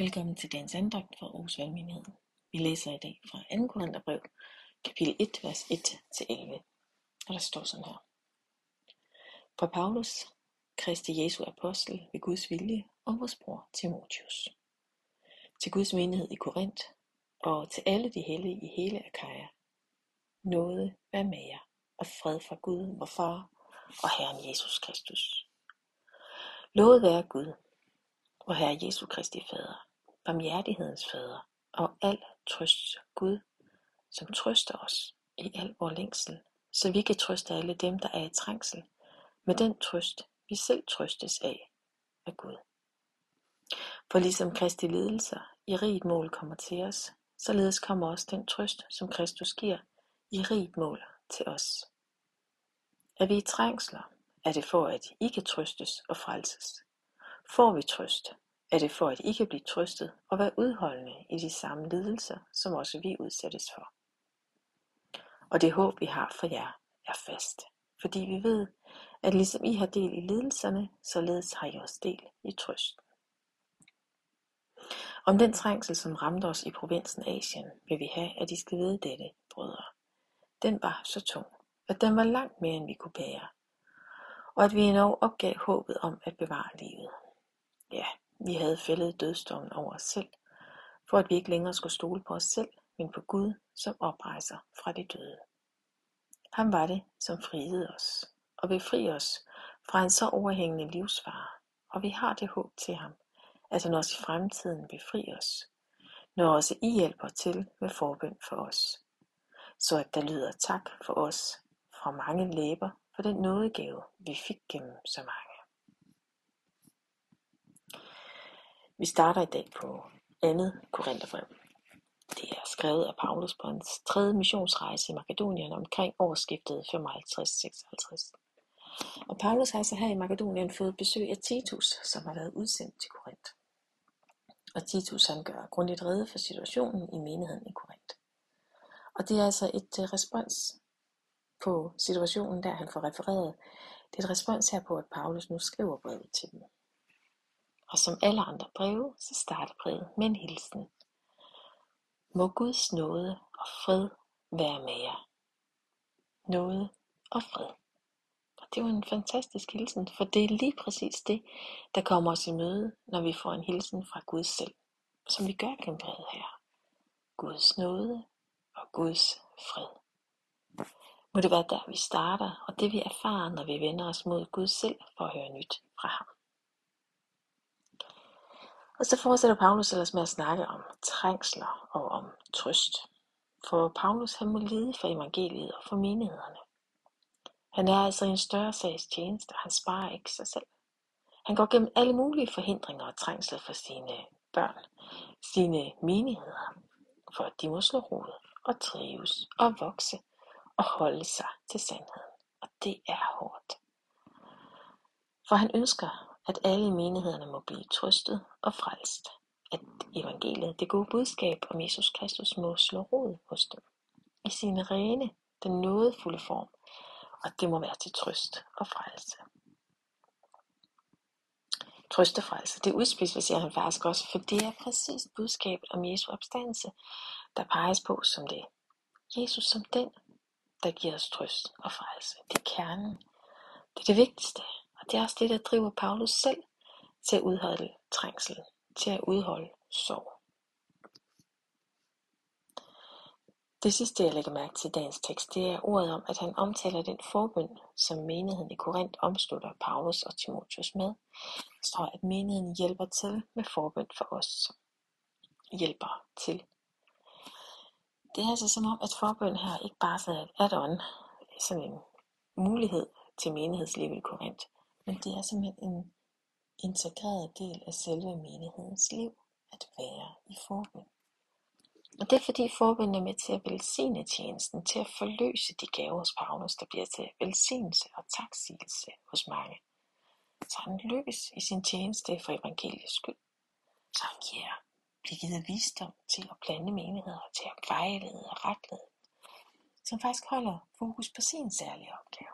Velkommen til dagens andagt fra Aarhus Valgmenighed. Vi læser i dag fra 2. Korintherbrev, kapitel 1, vers 1-11. Og der står sådan her. Fra Paulus, Kristi Jesu apostel ved Guds vilje og vores bror Timotius. Til Guds menighed i Korinth og til alle de hellige i hele Akaja. Nåde vær med jer og fred fra Gud, vor far og Herren Jesus Kristus. Lovet være Gud, og Herre Jesu Kristi Fader, barmhjertighedens Fader og al trøst Gud, som trøster os i al vores længsel, så vi kan trøste alle dem, der er i trængsel, med den trøst, vi selv trøstes af af Gud. For ligesom Kristi lidelser i rigt mål kommer til os, således kommer også den trøst, som Kristus giver, i rigt mål til os. Er vi i trængsler, er det for, at I kan trøstes og frelses. Får vi trøst, er det for, at I kan blive trøstet og være udholdende i de samme lidelser, som også vi udsættes for. Og det håb, vi har for jer, er fast, fordi vi ved, at ligesom I har del i lidelserne, således har I også del i trøsten. Om den trængsel, som ramte os i provinsen Asien, vil vi have, at I skal vide dette, brødre. Den var så tung, at den var langt mere, end vi kunne bære, og at vi endnu opgav håbet om at bevare livet. Ja, vi havde fældet dødsdommen over os selv, for at vi ikke længere skulle stole på os selv, men på Gud, som oprejser fra de døde. Han var det, som friede os, og vil fri os fra en så overhængende livsfare, og vi har det håb til ham, at han også i fremtiden vil fri os, når også I hjælper til med forbøn for os, så at der lyder tak for os fra mange læber for den nådegave, vi fik gennem så mange. Vi starter i dag på andet Korintherbrev. Det er skrevet af Paulus på hans tredje missionsrejse i Makedonien omkring årsskiftet 55-56. Og Paulus har altså her i Makedonien fået besøg af Titus, som har været udsendt til Korinth. Og Titus han gør grundigt rede for situationen i menigheden i Korinth. Og det er altså et øh, respons på situationen, der han får refereret. Det er et respons her på, at Paulus nu skriver brevet til dem. Og som alle andre breve, så starter brevet med en hilsen. Må Guds nåde og fred være med jer. Nåde og fred. Og det var en fantastisk hilsen, for det er lige præcis det, der kommer os i møde, når vi får en hilsen fra Gud selv, som vi gør gennem brevet her. Guds nåde og Guds fred. Må det være der, vi starter, og det vi erfarer, når vi vender os mod Gud selv for at høre nyt fra ham. Og så fortsætter Paulus ellers med at snakke om trængsler og om trøst. For Paulus han må lide for evangeliet og for menighederne. Han er altså i en større sags tjeneste, han sparer ikke sig selv. Han går gennem alle mulige forhindringer og trængsler for sine børn, sine menigheder, for at de må slå rod og trives og vokse og holde sig til sandheden. Og det er hårdt. For han ønsker at alle i menighederne må blive trøstet og frelst, at evangeliet, det gode budskab om Jesus Kristus, må slå rod hos dem i sin rene, den nådefulde form, og det må være til trøst og frelse. Trøst og frelse, det udspecificerer han faktisk også, for det er præcis budskabet om Jesu opstandelse, der peges på som det. Jesus som den, der giver os trøst og frelse. Det er kernen. Det er det vigtigste. Det er også det, der driver Paulus selv til at udholde trængsel, til at udholde sorg. Det sidste, jeg lægger mærke til i dagens tekst, det er ordet om, at han omtaler den forbøn, som menigheden i Korinth omslutter Paulus og Timotius med. Der står, at menigheden hjælper til med forbøn for os. Hjælper til. Det er altså som om, at forbøn her ikke bare er et add-on, sådan en mulighed til menighedslivet i Korinth, men det er simpelthen en integreret del af selve menighedens liv at være i forbøn. Og det er fordi forbøn er med til at velsigne tjenesten, til at forløse de gaver hos Paulus, der bliver til velsignelse og taksigelse hos mange. Så han lykkes i sin tjeneste for evangeliets skyld. Så han giver, bliver givet visdom til at blande menigheder, til at vejlede og retlede, som faktisk holder fokus på sin særlige opgave.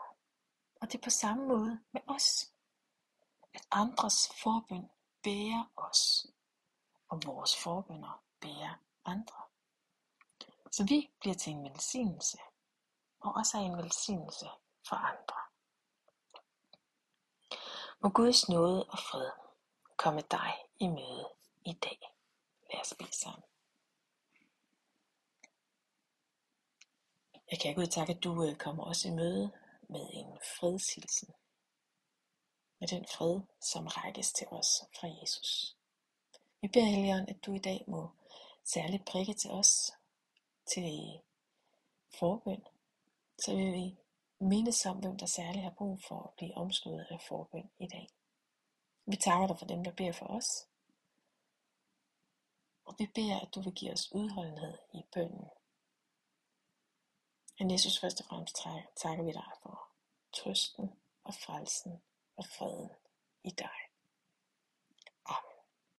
Og det er på samme måde med os. At andres forbøn bærer os. og vores forbønder bærer andre. Så vi bliver til en velsignelse, og også er en velsignelse for andre. Må Guds nåde og fred komme dig i møde i dag. Lad os bede sammen. Jeg kan ikke takke, at du øh, kommer også i møde med en fredshilsen. Med den fred, som rækkes til os fra Jesus. Vi beder Helligånd, at du i dag må særligt prikke til os til forbøn, så vil vi mindes om, hvem der særligt har brug for at blive omsluttet af forbøn i dag. Vi takker dig for dem, der beder for os. Og vi beder, at du vil give os udholdenhed i bønden men Jesus først og fremmest takker vi dig for trøsten og frelsen og freden i dig.